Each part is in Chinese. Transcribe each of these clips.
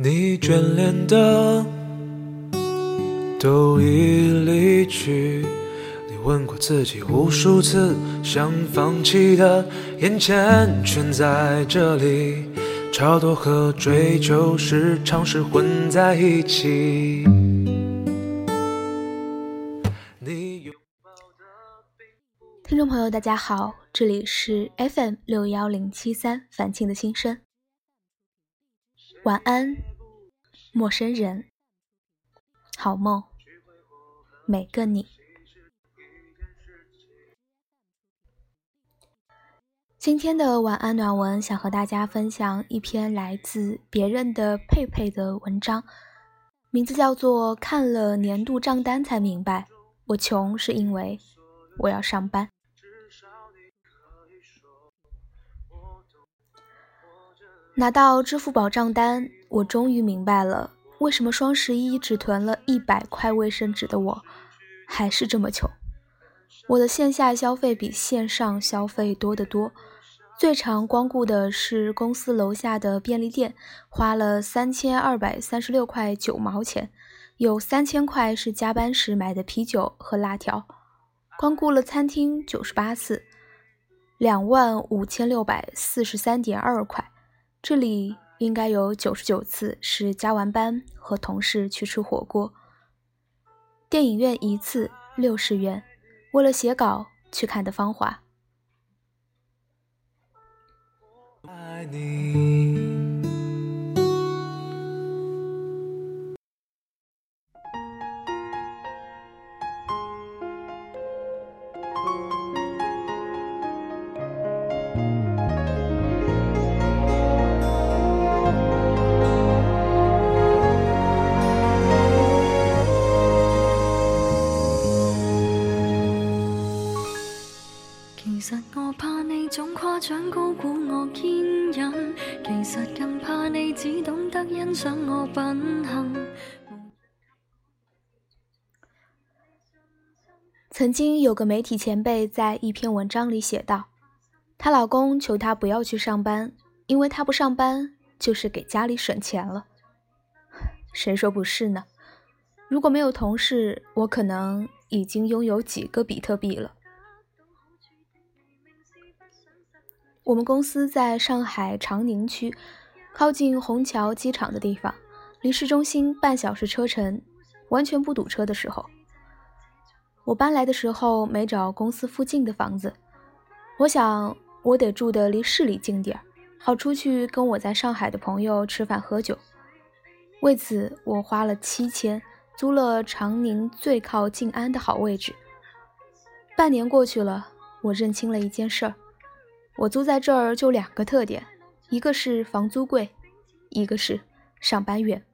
你眷恋的都已离去，你问过自己无数次想放弃的，眼前全在这里，超脱和追求时常是混在一起。听众朋友，大家好，这里是 FM 六幺零七三樊庆的心声。晚安，陌生人，好梦，每个你。今天的晚安暖文，想和大家分享一篇来自别人的佩佩的文章，名字叫做《看了年度账单才明白，我穷是因为我要上班》。拿到支付宝账单，我终于明白了为什么双十一只囤了一百块卫生纸的我，还是这么穷。我的线下消费比线上消费多得多，最常光顾的是公司楼下的便利店，花了三千二百三十六块九毛钱，有三千块是加班时买的啤酒和辣条。光顾了餐厅九十八次，两万五千六百四十三点二块。这里应该有九十九次是加完班和同事去吃火锅。电影院一次六十元，为了写稿去看的《芳华》。爱你。曾经有个媒体前辈在一篇文章里写道：“她老公求她不要去上班，因为她不上班就是给家里省钱了。”谁说不是呢？如果没有同事，我可能已经拥有几个比特币了。我们公司在上海长宁区，靠近虹桥机场的地方，离市中心半小时车程，完全不堵车的时候。我搬来的时候没找公司附近的房子，我想我得住的离市里近点儿，好出去跟我在上海的朋友吃饭喝酒。为此，我花了七千租了长宁最靠静安的好位置。半年过去了，我认清了一件事儿：我租在这儿就两个特点，一个是房租贵，一个是上班远。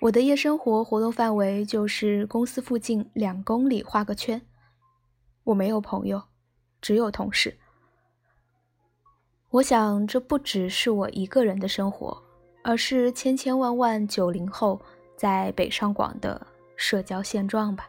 我的夜生活活动范围就是公司附近两公里画个圈。我没有朋友，只有同事。我想，这不只是我一个人的生活，而是千千万万九零后在北上广的社交现状吧。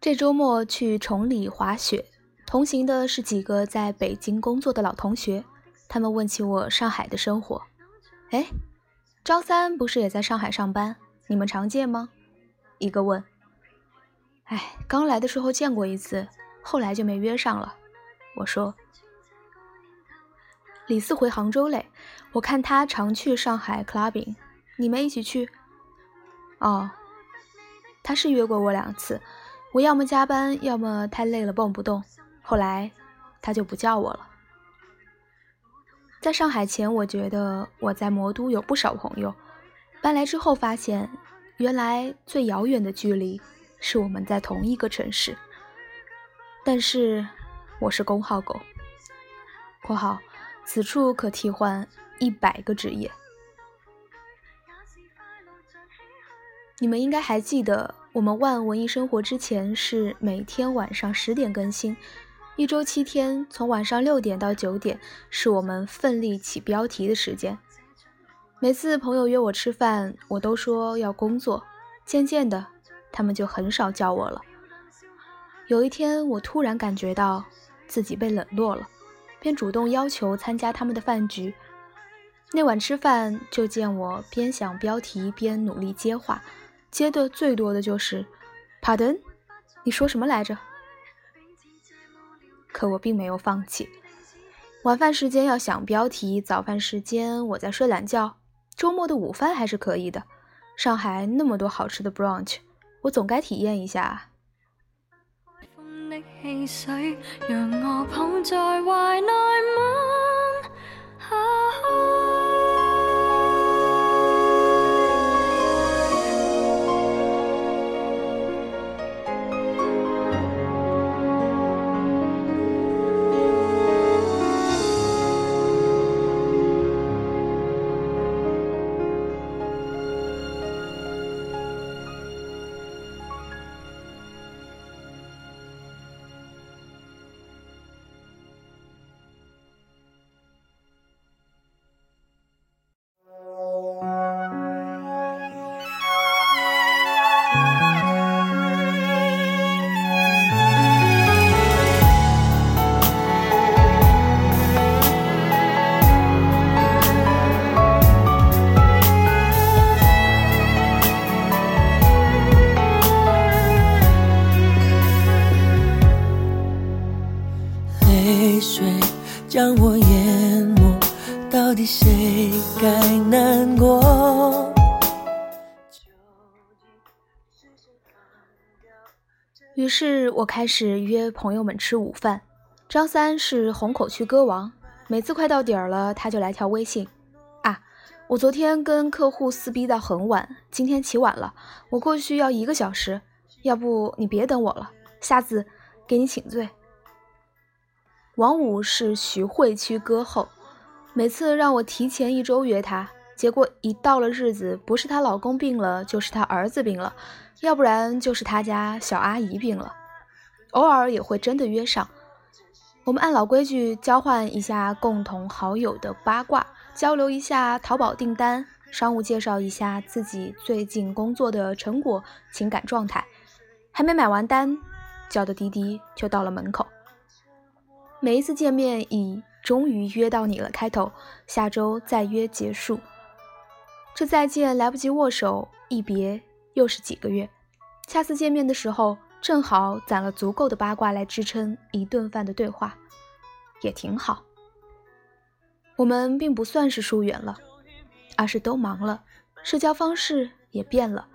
这周末去崇礼滑雪，同行的是几个在北京工作的老同学。他们问起我上海的生活。哎，张三不是也在上海上班？你们常见吗？一个问。哎，刚来的时候见过一次，后来就没约上了。我说。李四回杭州嘞，我看他常去上海 clubbing，你们一起去？哦，他是约过我两次。我要么加班，要么太累了蹦不动。后来他就不叫我了。在上海前，我觉得我在魔都有不少朋友。搬来之后发现，原来最遥远的距离是我们在同一个城市。但是我是工号狗（括号此处可替换一百个职业）。你们应该还记得。我们万文艺生活之前是每天晚上十点更新，一周七天，从晚上六点到九点是我们奋力起标题的时间。每次朋友约我吃饭，我都说要工作。渐渐的，他们就很少叫我了。有一天，我突然感觉到自己被冷落了，便主动要求参加他们的饭局。那晚吃饭，就见我边想标题边努力接话。接的最多的就是 “Pardon”，你说什么来着？可我并没有放弃。晚饭时间要想标题，早饭时间我在睡懒觉，周末的午饭还是可以的。上海那么多好吃的 brunch，我总该体验一下。将于是我开始约朋友们吃午饭。张三是虹口区歌王，每次快到点儿了，他就来条微信：“啊，我昨天跟客户撕逼到很晚，今天起晚了，我过去要一个小时，要不你别等我了，下次给你请罪。”王五是徐汇区歌后，每次让我提前一周约他，结果一到了日子，不是她老公病了，就是她儿子病了，要不然就是他家小阿姨病了。偶尔也会真的约上，我们按老规矩交换一下共同好友的八卦，交流一下淘宝订单，商务介绍一下自己最近工作的成果、情感状态。还没买完单，叫的滴滴就到了门口。每一次见面以“终于约到你了”开头，下周再约结束。这再见来不及握手，一别又是几个月。下次见面的时候，正好攒了足够的八卦来支撑一顿饭的对话，也挺好。我们并不算是疏远了，而是都忙了，社交方式也变了。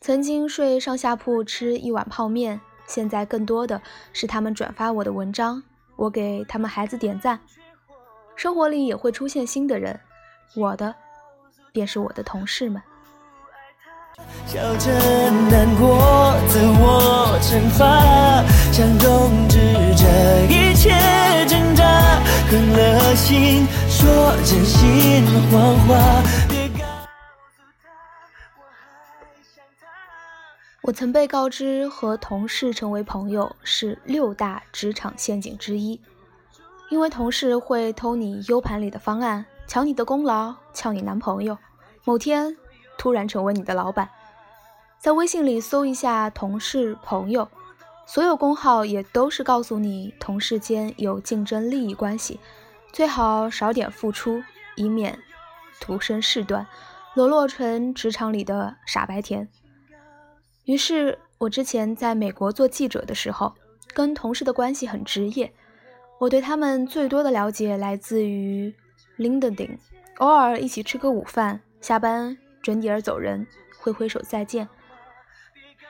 曾经睡上下铺吃一碗泡面，现在更多的是他们转发我的文章。我给他们孩子点赞，生活里也会出现新的人，我的便是我的同事们。笑着难过，自我惩罚，想终止这一切挣扎，狠了心说真心谎话。我曾被告知和同事成为朋友是六大职场陷阱之一，因为同事会偷你 U 盘里的方案，抢你的功劳，撬你男朋友，某天突然成为你的老板。在微信里搜一下同事朋友，所有公号也都是告诉你同事间有竞争利益关系，最好少点付出，以免徒生事端，裸落成职场里的傻白甜。于是我之前在美国做记者的时候，跟同事的关系很职业。我对他们最多的了解来自于 LinkedIn，偶尔一起吃个午饭，下班准点走人，挥挥手再见。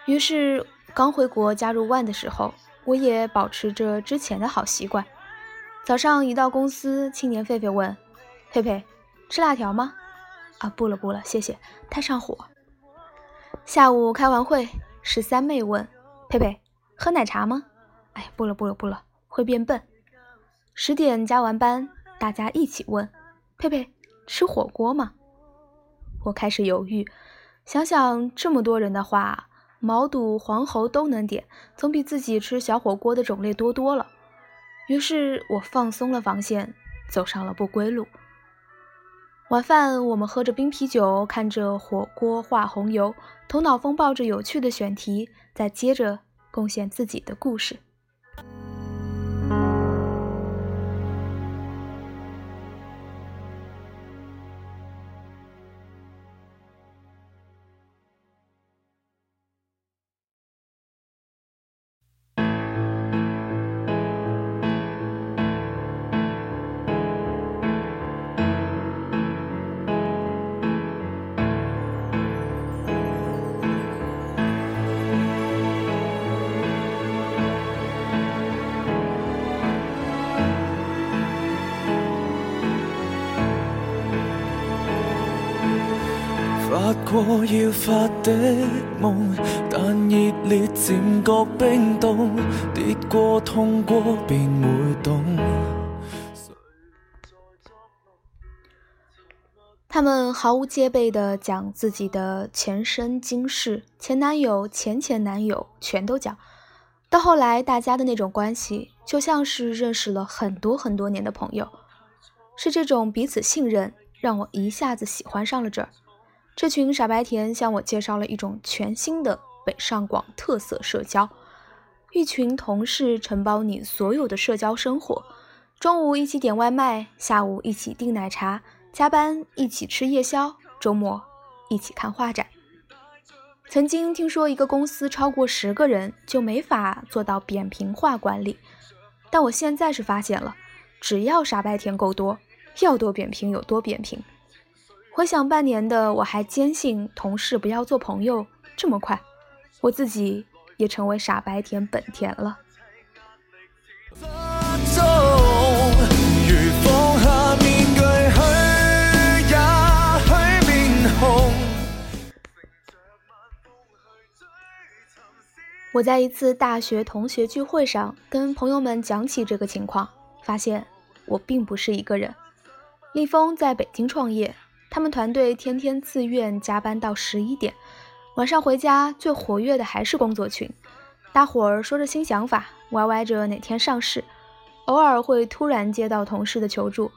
于是刚回国加入 One 的时候，我也保持着之前的好习惯。早上一到公司，青年狒狒问：“佩佩，吃辣条吗？”啊，不了不了，谢谢，太上火。下午开完会，十三妹问佩佩：“喝奶茶吗？”哎，不了不了不了，会变笨。十点加完班，大家一起问佩佩：“吃火锅吗？”我开始犹豫，想想这么多人的话，毛肚、黄喉都能点，总比自己吃小火锅的种类多多了。于是我放松了防线，走上了不归路。晚饭，我们喝着冰啤酒，看着火锅画红油，头脑风暴着有趣的选题，再接着贡献自己的故事。过要发的梦，但热烈渐觉冰冻，跌过痛过便会懂。他们毫无戒备地讲自己的前生今世，前男友、前前男友全都讲。到后来，大家的那种关系就像是认识了很多很多年的朋友，是这种彼此信任让我一下子喜欢上了这儿。这群傻白甜向我介绍了一种全新的北上广特色社交，一群同事承包你所有的社交生活，中午一起点外卖，下午一起订奶茶，加班一起吃夜宵，周末一起看画展。曾经听说一个公司超过十个人就没法做到扁平化管理，但我现在是发现了，只要傻白甜够多，要多扁平有多扁平。回想半年的，我还坚信同事不要做朋友这么快，我自己也成为傻白甜本田了。我在一次大学同学聚会上跟朋友们讲起这个情况，发现我并不是一个人。立峰在北京创业。他们团队天天自愿加班到十一点，晚上回家最活跃的还是工作群，大伙儿说着新想法，歪歪着哪天上市，偶尔会突然接到同事的求助，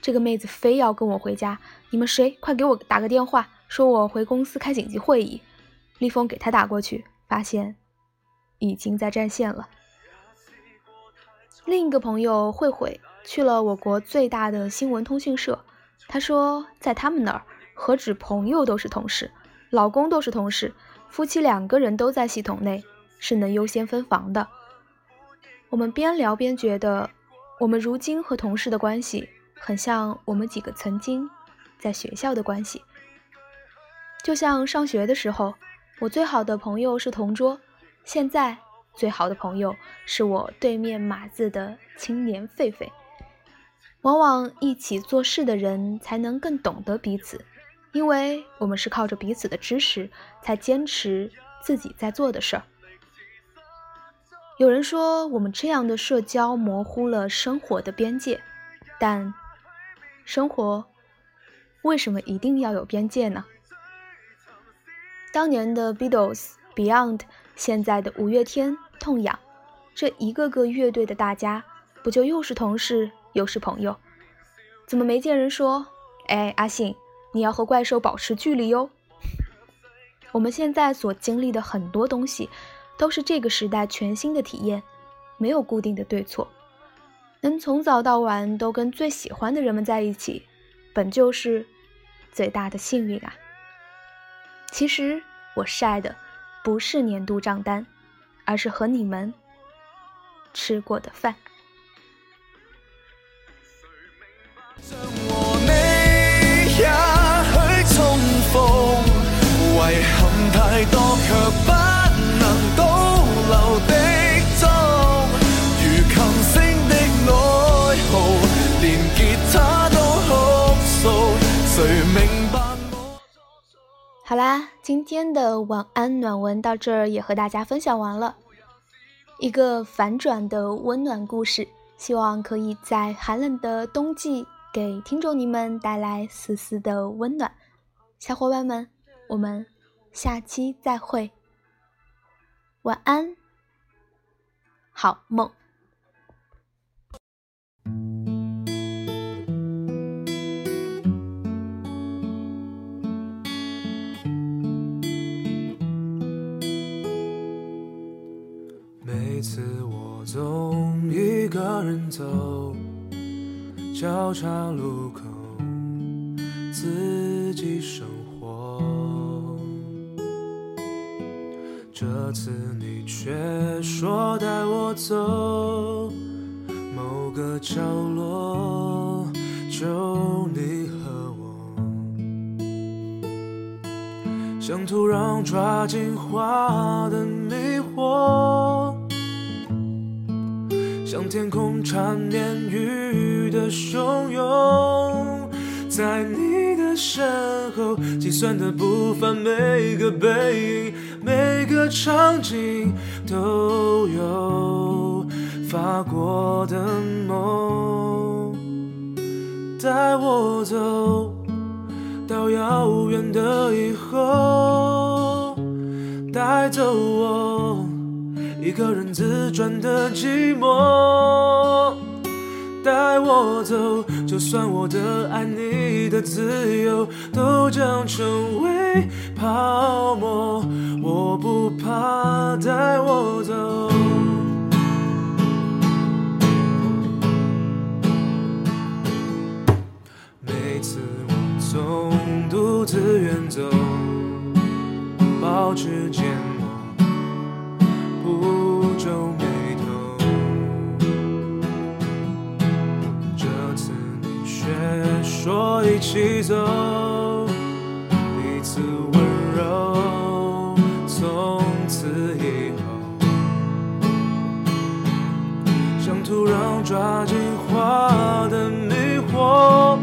这个妹子非要跟我回家，你们谁快给我打个电话，说我回公司开紧急会议。立峰给他打过去，发现已经在占线了。另一个朋友慧慧去了我国最大的新闻通讯社。他说，在他们那儿，何止朋友都是同事，老公都是同事，夫妻两个人都在系统内，是能优先分房的。我们边聊边觉得，我们如今和同事的关系，很像我们几个曾经在学校的关系。就像上学的时候，我最好的朋友是同桌，现在最好的朋友是我对面码字的青年狒狒。往往一起做事的人才能更懂得彼此，因为我们是靠着彼此的知识才坚持自己在做的事儿。有人说我们这样的社交模糊了生活的边界，但生活为什么一定要有边界呢？当年的 Beatles、Beyond，现在的五月天、痛仰，这一个个乐队的大家，不就又是同事？又是朋友，怎么没见人说？哎，阿信，你要和怪兽保持距离哟。我们现在所经历的很多东西，都是这个时代全新的体验，没有固定的对错。能从早到晚都跟最喜欢的人们在一起，本就是最大的幸运啊。其实我晒的不是年度账单，而是和你们吃过的饭。好啦，今天的晚安暖文到这儿也和大家分享完了，一个反转的温暖故事，希望可以在寒冷的冬季给听众你们带来丝丝的温暖。小伙伴们，我们下期再会。晚安，好梦。走，交叉路口，自己生活。这次你却说带我走某个角落，就你和我，像土壤抓紧花的迷惑，像天空缠绵雨的汹涌，在你的身后计算的步伐，每个背影，每个场景都有发过的梦，带我走到遥远的以后，带走我一个人自转的寂寞。带我走，就算我的爱你的自由都将成为泡沫，我不怕。带我走。每次我总独自远走，保持缄默，不皱眉头。这次你却说一起走，彼此温柔，从此以后，像土壤抓紧花的迷惑，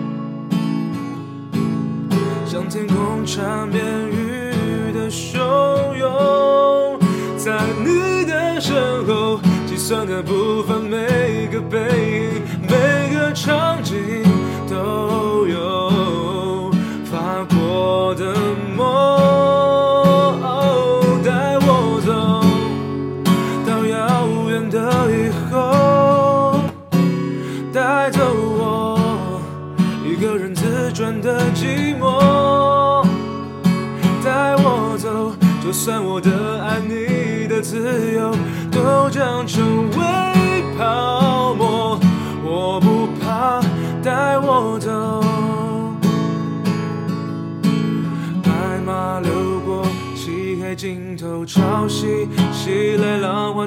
像天空缠绵雨的汹涌，在你身后计算的步伐，每个背影，每个场景都有发过的梦。带我走到遥远的以后，带走我一个人自转的寂寞。带我走，就算我的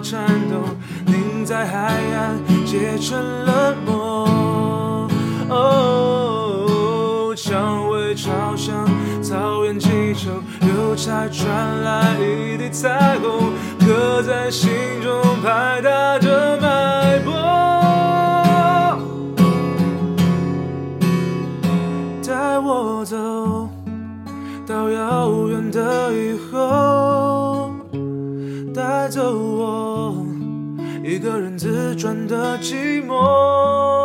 颤抖，凝在海岸结成了梦。哦，蔷薇朝向草原祈求，邮差传来一地彩虹，刻在心中拍打着带走我一个人自转的寂寞。